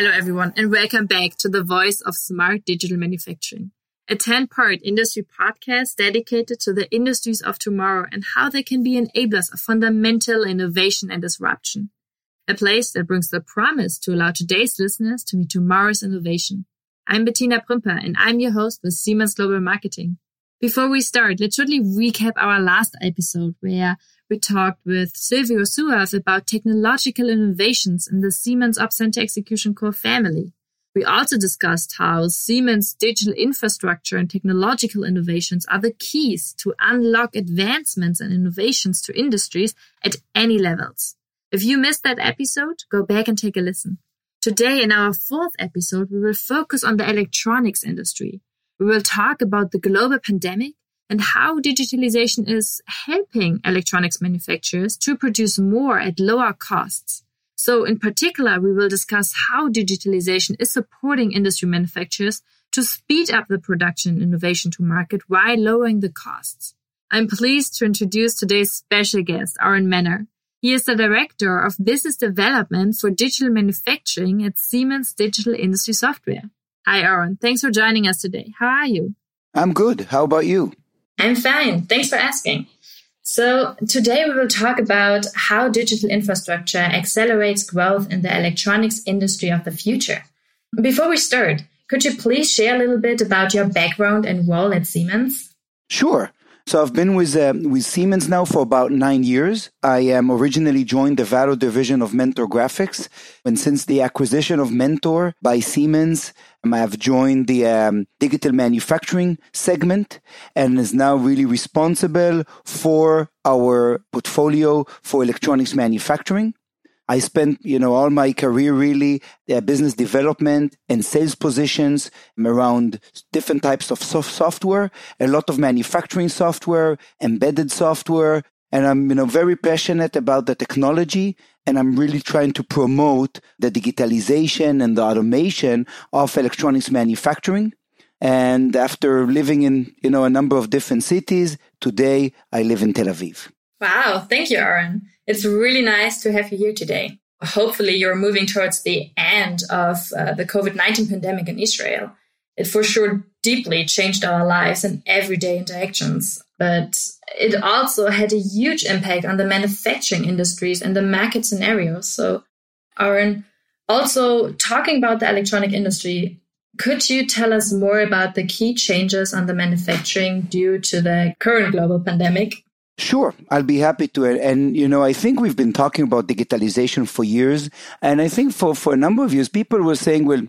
Hello, everyone, and welcome back to the Voice of Smart Digital Manufacturing, a 10 part industry podcast dedicated to the industries of tomorrow and how they can be enablers of fundamental innovation and disruption. A place that brings the promise to allow today's listeners to meet tomorrow's innovation. I'm Bettina Prümper, and I'm your host with Siemens Global Marketing. Before we start, let's shortly recap our last episode where we talked with Silvio Suave about technological innovations in the Siemens Opcenter Execution Core family. We also discussed how Siemens digital infrastructure and technological innovations are the keys to unlock advancements and innovations to industries at any levels. If you missed that episode, go back and take a listen. Today, in our fourth episode, we will focus on the electronics industry we will talk about the global pandemic and how digitalization is helping electronics manufacturers to produce more at lower costs. So in particular, we will discuss how digitalization is supporting industry manufacturers to speed up the production and innovation to market while lowering the costs. I'm pleased to introduce today's special guest, Oren Manor. He is the Director of Business Development for Digital Manufacturing at Siemens Digital Industry Software. Hi, Oren. Thanks for joining us today. How are you? I'm good. How about you? I'm fine. Thanks for asking. So, today we will talk about how digital infrastructure accelerates growth in the electronics industry of the future. Before we start, could you please share a little bit about your background and role at Siemens? Sure. So I've been with uh, with Siemens now for about nine years. I am originally joined the Valor division of Mentor Graphics, and since the acquisition of Mentor by Siemens, um, I have joined the um, digital manufacturing segment and is now really responsible for our portfolio for electronics manufacturing. I spent, you know, all my career really uh, business development and sales positions around different types of soft software, a lot of manufacturing software, embedded software. And I'm, you know, very passionate about the technology and I'm really trying to promote the digitalization and the automation of electronics manufacturing. And after living in, you know, a number of different cities, today I live in Tel Aviv. Wow. Thank you, Oren. It's really nice to have you here today. Hopefully, you're moving towards the end of uh, the COVID 19 pandemic in Israel. It for sure deeply changed our lives and everyday interactions, but it also had a huge impact on the manufacturing industries and the market scenarios. So, Oren, also talking about the electronic industry, could you tell us more about the key changes on the manufacturing due to the current global pandemic? Sure, I'll be happy to. And, you know, I think we've been talking about digitalization for years. And I think for, for a number of years, people were saying, well,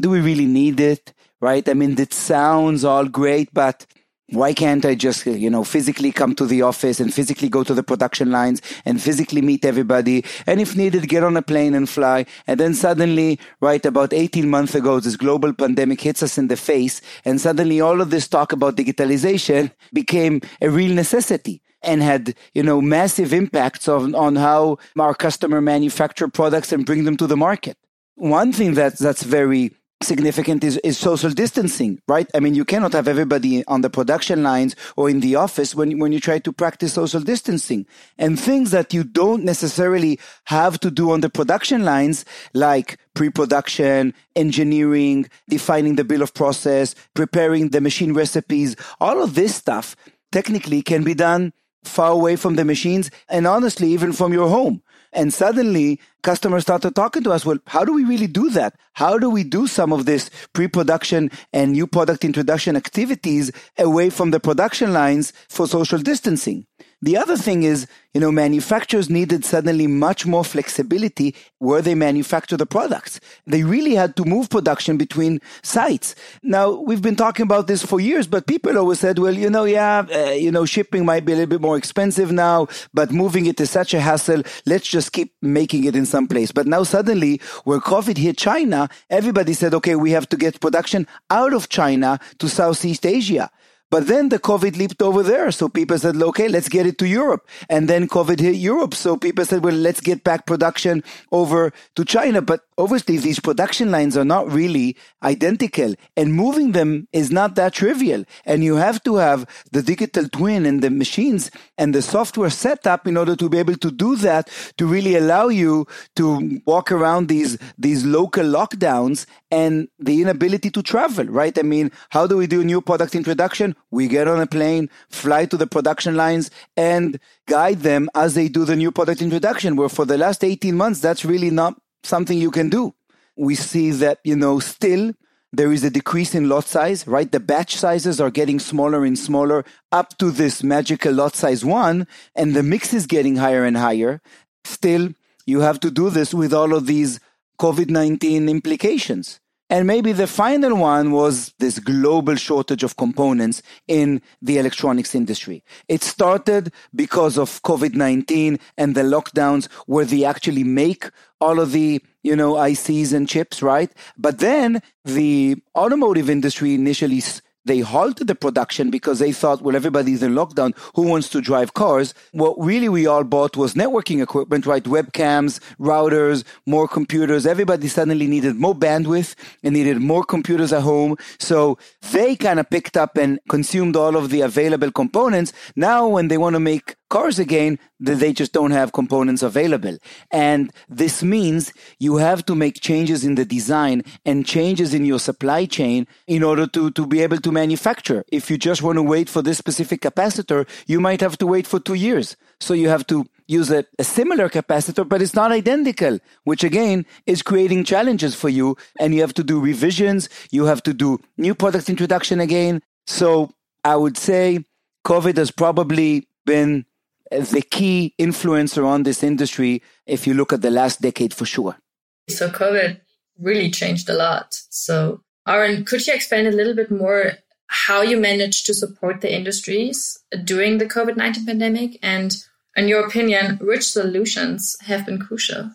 do we really need it? Right? I mean, it sounds all great, but why can't I just, you know, physically come to the office and physically go to the production lines and physically meet everybody? And if needed, get on a plane and fly. And then suddenly, right, about 18 months ago, this global pandemic hits us in the face. And suddenly all of this talk about digitalization became a real necessity and had, you know, massive impacts on, on how our customer manufacture products and bring them to the market. One thing that, that's very significant is, is social distancing, right? I mean, you cannot have everybody on the production lines or in the office when, when you try to practice social distancing and things that you don't necessarily have to do on the production lines, like pre-production, engineering, defining the bill of process, preparing the machine recipes, all of this stuff technically can be done far away from the machines and honestly, even from your home. And suddenly customers started talking to us. Well, how do we really do that? How do we do some of this pre-production and new product introduction activities away from the production lines for social distancing? The other thing is, you know, manufacturers needed suddenly much more flexibility where they manufacture the products. They really had to move production between sites. Now, we've been talking about this for years, but people always said, well, you know, yeah, uh, you know, shipping might be a little bit more expensive now, but moving it is such a hassle. Let's just keep making it in some place. But now suddenly, where COVID hit China, everybody said, okay, we have to get production out of China to Southeast Asia. But then the COVID leaped over there. So people said, okay, let's get it to Europe. And then COVID hit Europe. So people said, well, let's get back production over to China. But obviously these production lines are not really identical and moving them is not that trivial. And you have to have the digital twin and the machines and the software set up in order to be able to do that to really allow you to walk around these, these local lockdowns and the inability to travel, right? I mean, how do we do new product introduction? We get on a plane, fly to the production lines and guide them as they do the new product introduction, where for the last 18 months, that's really not something you can do. We see that, you know, still there is a decrease in lot size, right? The batch sizes are getting smaller and smaller up to this magical lot size one, and the mix is getting higher and higher. Still, you have to do this with all of these COVID 19 implications. And maybe the final one was this global shortage of components in the electronics industry. It started because of COVID-19 and the lockdowns where they actually make all of the, you know, ICs and chips, right? But then the automotive industry initially they halted the production because they thought, well, everybody's in lockdown. Who wants to drive cars? What really we all bought was networking equipment, right? Webcams, routers, more computers. Everybody suddenly needed more bandwidth and needed more computers at home. So they kind of picked up and consumed all of the available components. Now, when they want to make cars again, they just don't have components available. And this means you have to make changes in the design and changes in your supply chain in order to, to be able to manufacture. If you just want to wait for this specific capacitor, you might have to wait for two years. So you have to use a, a similar capacitor, but it's not identical, which again is creating challenges for you. And you have to do revisions. You have to do new product introduction again. So I would say COVID has probably been the key influencer on this industry if you look at the last decade for sure. So COVID really changed a lot. So Oren, could you explain a little bit more how you managed to support the industries during the COVID-19 pandemic and in your opinion, which solutions have been crucial?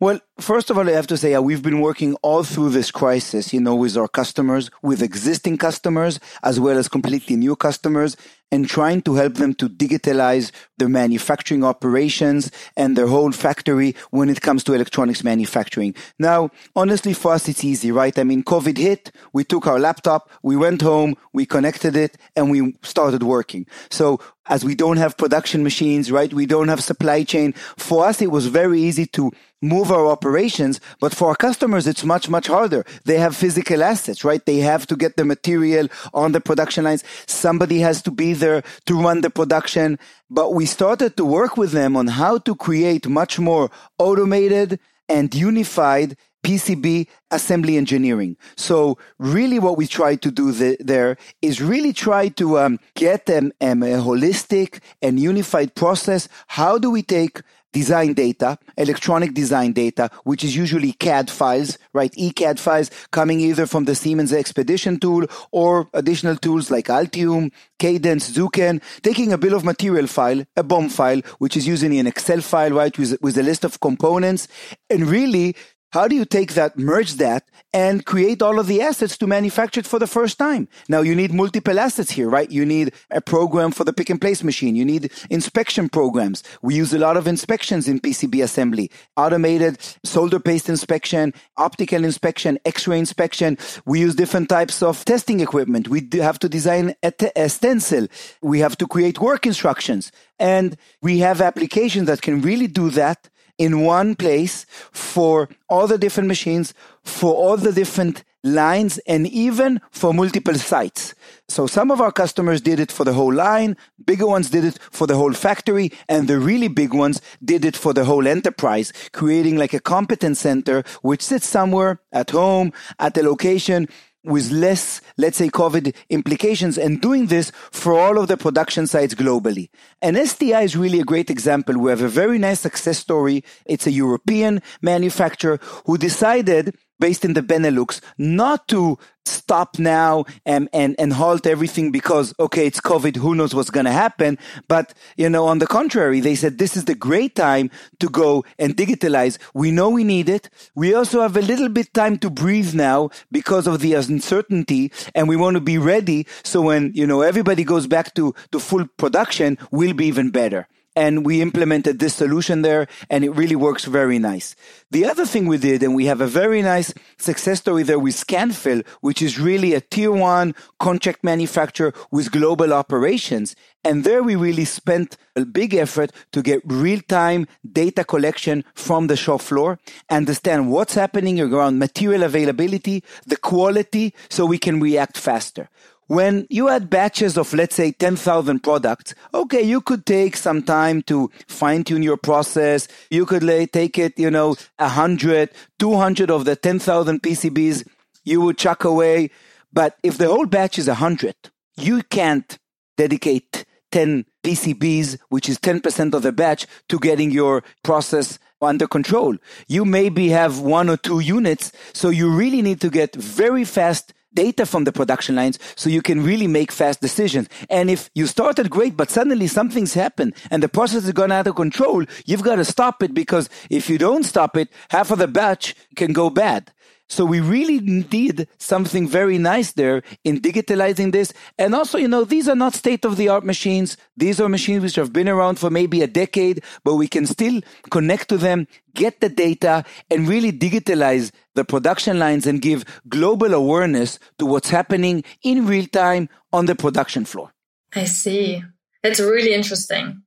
Well, first of all, I have to say uh, we've been working all through this crisis, you know, with our customers, with existing customers, as well as completely new customers, and trying to help them to digitalize their manufacturing operations and their whole factory when it comes to electronics manufacturing. Now, honestly, for us, it's easy, right? I mean, COVID hit, we took our laptop, we went home, we connected it, and we started working. So as we don't have production machines, right? We don't have supply chain. For us, it was very easy to move our operations. But for our customers, it's much, much harder. They have physical assets, right? They have to get the material on the production lines. Somebody has to be there to run the production. But we started to work with them on how to create much more automated and unified PCB assembly engineering. So really what we try to do the, there is really try to um, get them um, a holistic and unified process. How do we take design data, electronic design data, which is usually CAD files, right? ECAD files coming either from the Siemens Expedition tool or additional tools like Altium, Cadence, Zuken, taking a bill of material file, a BOM file, which is usually an Excel file, right? With, with a list of components and really how do you take that, merge that, and create all of the assets to manufacture it for the first time? Now you need multiple assets here, right? You need a program for the pick and place machine. You need inspection programs. We use a lot of inspections in PCB assembly, automated solder paste inspection, optical inspection, X-ray inspection. We use different types of testing equipment. We have to design a, t- a stencil. We have to create work instructions and we have applications that can really do that in one place for all the different machines, for all the different lines, and even for multiple sites. So some of our customers did it for the whole line, bigger ones did it for the whole factory, and the really big ones did it for the whole enterprise, creating like a competence center which sits somewhere at home, at a location, with less, let's say, COVID implications and doing this for all of the production sites globally. And STI is really a great example. We have a very nice success story. It's a European manufacturer who decided based in the Benelux, not to stop now and, and, and halt everything because, okay, it's COVID, who knows what's going to happen. But, you know, on the contrary, they said this is the great time to go and digitalize. We know we need it. We also have a little bit time to breathe now because of the uncertainty and we want to be ready. So when, you know, everybody goes back to, to full production, we'll be even better and we implemented this solution there and it really works very nice. The other thing we did, and we have a very nice success story there with Scanfil, which is really a tier one contract manufacturer with global operations. And there we really spent a big effort to get real time data collection from the shop floor, understand what's happening around material availability, the quality, so we can react faster. When you had batches of, let's say, 10,000 products, okay, you could take some time to fine tune your process. You could lay, take it, you know, 100, 200 of the 10,000 PCBs you would chuck away. But if the whole batch is 100, you can't dedicate 10 PCBs, which is 10% of the batch, to getting your process under control. You maybe have one or two units, so you really need to get very fast data from the production lines so you can really make fast decisions. And if you started great, but suddenly something's happened and the process has gone out of control, you've got to stop it because if you don't stop it, half of the batch can go bad. So we really did something very nice there in digitalizing this. And also, you know, these are not state of the art machines. These are machines which have been around for maybe a decade, but we can still connect to them, get the data and really digitalize the production lines and give global awareness to what's happening in real time on the production floor. I see. That's really interesting.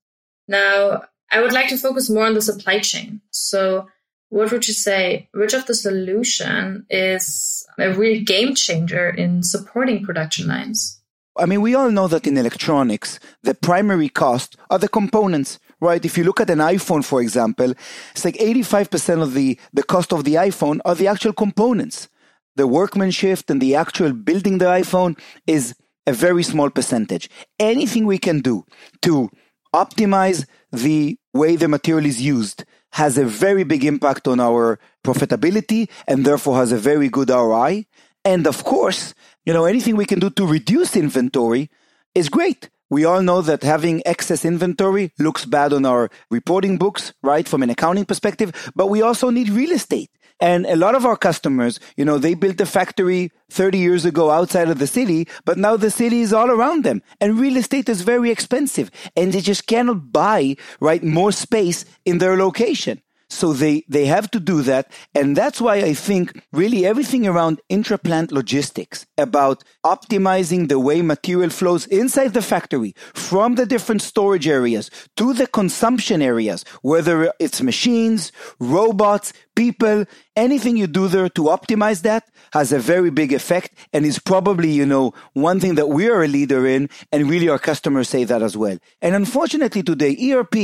Now, I would like to focus more on the supply chain. So what would you say? Which of the solution is a real game changer in supporting production lines? I mean, we all know that in electronics, the primary cost are the components, right? If you look at an iPhone, for example, it's like 85% of the, the cost of the iPhone are the actual components. The workmanship and the actual building the iPhone is a very small percentage. Anything we can do to optimize the way the material is used, has a very big impact on our profitability and therefore has a very good ROI. And of course, you know, anything we can do to reduce inventory is great. We all know that having excess inventory looks bad on our reporting books, right? From an accounting perspective, but we also need real estate. And a lot of our customers, you know, they built a factory 30 years ago outside of the city, but now the city is all around them. And real estate is very expensive and they just cannot buy, right, more space in their location. So they, they have to do that. And that's why I think really everything around intraplant logistics about optimizing the way material flows inside the factory from the different storage areas to the consumption areas, whether it's machines, robots, people, anything you do there to optimize that has a very big effect and is probably, you know, one thing that we are a leader in and really our customers say that as well. And unfortunately today, ERP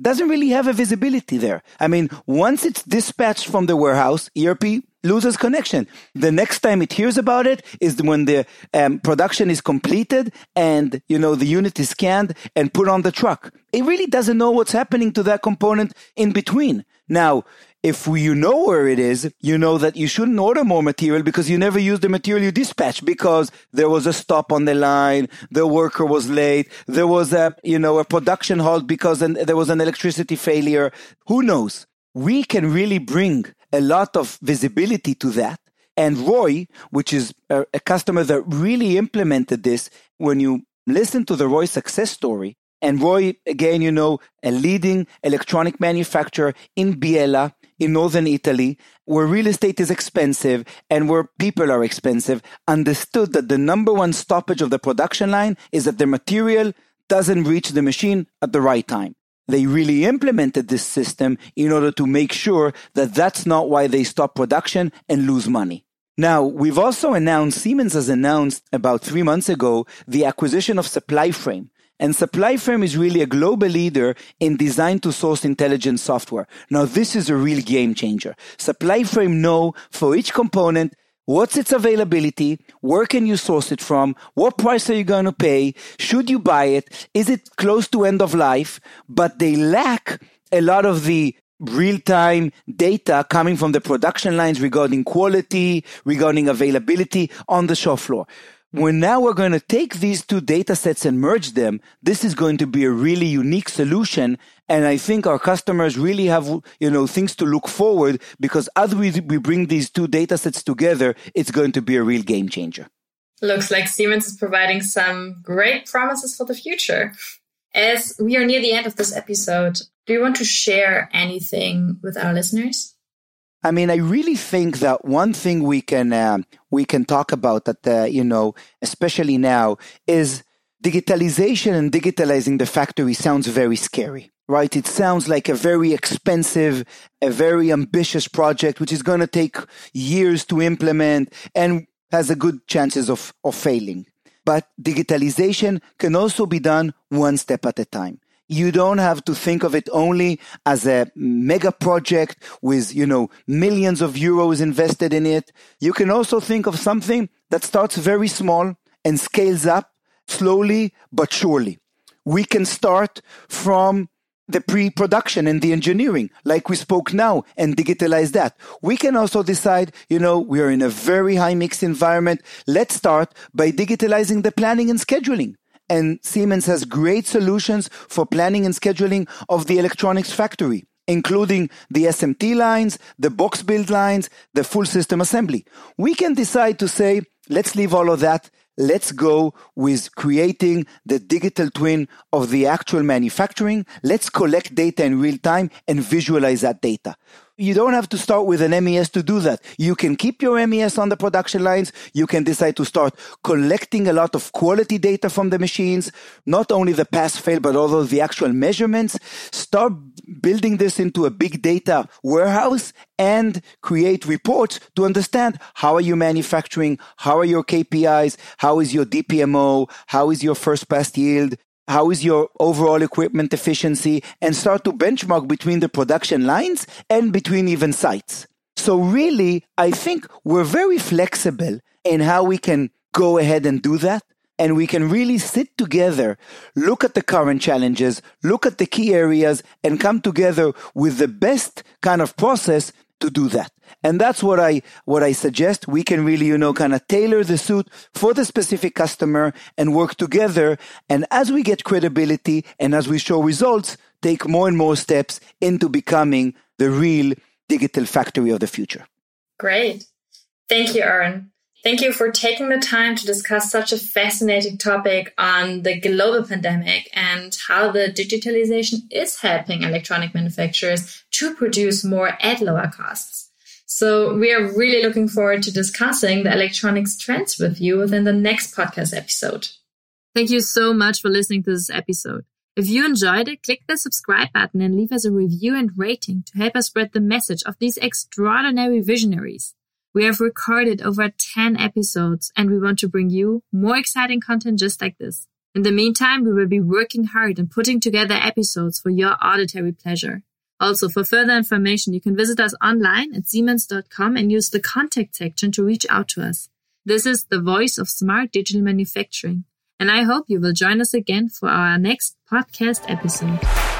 doesn't really have a visibility there. I mean, once it's dispatched from the warehouse, ERP loses connection. The next time it hears about it is when the um, production is completed and, you know, the unit is scanned and put on the truck. It really doesn't know what's happening to that component in between. Now, if you know where it is, you know that you shouldn't order more material because you never use the material you dispatch because there was a stop on the line, the worker was late, there was a, you know, a production halt because an, there was an electricity failure. Who knows? We can really bring a lot of visibility to that. And ROJ, which is a, a customer that really implemented this, when you listen to the ROJ success story, and ROJ, again, you know, a leading electronic manufacturer in Biella, in northern Italy, where real estate is expensive and where people are expensive, understood that the number one stoppage of the production line is that the material doesn't reach the machine at the right time. They really implemented this system in order to make sure that that's not why they stop production and lose money. Now, we've also announced, Siemens has announced about three months ago, the acquisition of Supplyframe, and Supplyframe is really a global leader in design to source intelligence software. Now, this is a real game changer. Supplyframe know for each component What's its availability? Where can you source it from? What price are you going to pay? Should you buy it? Is it close to end of life? But they lack a lot of the real time data coming from the production lines regarding quality, regarding availability on the shop floor. When now we're going to take these two data sets and merge them, this is going to be a really unique solution. And I think our customers really have, you know, things to look forward because as we, we bring these two data sets together, it's going to be a real game changer. Looks like Siemens is providing some great promises for the future. As we are near the end of this episode, do you want to share anything with our listeners? I mean, I really think that one thing we can uh, we can talk about that uh, you know, especially now, is digitalization and digitalizing the factory sounds very scary, right? It sounds like a very expensive, a very ambitious project, which is going to take years to implement and has a good chances of of failing. But digitalization can also be done one step at a time you don't have to think of it only as a mega project with, you know, millions of euros invested in it. You can also think of something that starts very small and scales up slowly but surely. We can start from the pre-production and the engineering, like we spoke now, and digitalize that. We can also decide, you know, we are in a very high mix environment. Let's start by digitalizing the planning and scheduling. And Siemens has great solutions for planning and scheduling of the electronics factory, including the SMT lines, the box build lines, the full system assembly. We can decide to say, let's leave all of that. Let's go with creating the digital twin of the actual manufacturing. Let's collect data in real time and visualize that data. You don't have to start with an MES to do that. You can keep your MES on the production lines. You can decide to start collecting a lot of quality data from the machines, not only the pass fail, but also the actual measurements. Start building this into a big data warehouse and create reports to understand how are you manufacturing? How are your KPIs? How is your DPMO? How is your first pass yield? How is your overall equipment efficiency and start to benchmark between the production lines and between even sites. So really, I think we're very flexible in how we can go ahead and do that. And we can really sit together, look at the current challenges, look at the key areas and come together with the best kind of process to do that. And that's what I, what I suggest. We can really, you know, kind of tailor the suit for the specific customer and work together. And as we get credibility and as we show results, take more and more steps into becoming the real digital factory of the future. Great. Thank you, Oren. Thank you for taking the time to discuss such a fascinating topic on the global pandemic and how the digitalization is helping electronic manufacturers to produce more at lower costs. So we are really looking forward to discussing the electronics trends with you within the next podcast episode. Thank you so much for listening to this episode. If you enjoyed it, click the subscribe button and leave us a review and rating to help us spread the message of these extraordinary visionaries. We have recorded over 10 episodes and we want to bring you more exciting content just like this. In the meantime, we will be working hard and putting together episodes for your auditory pleasure. Also, for further information, you can visit us online at siemens.com and use the contact section to reach out to us. This is the voice of smart digital manufacturing. And I hope you will join us again for our next podcast episode.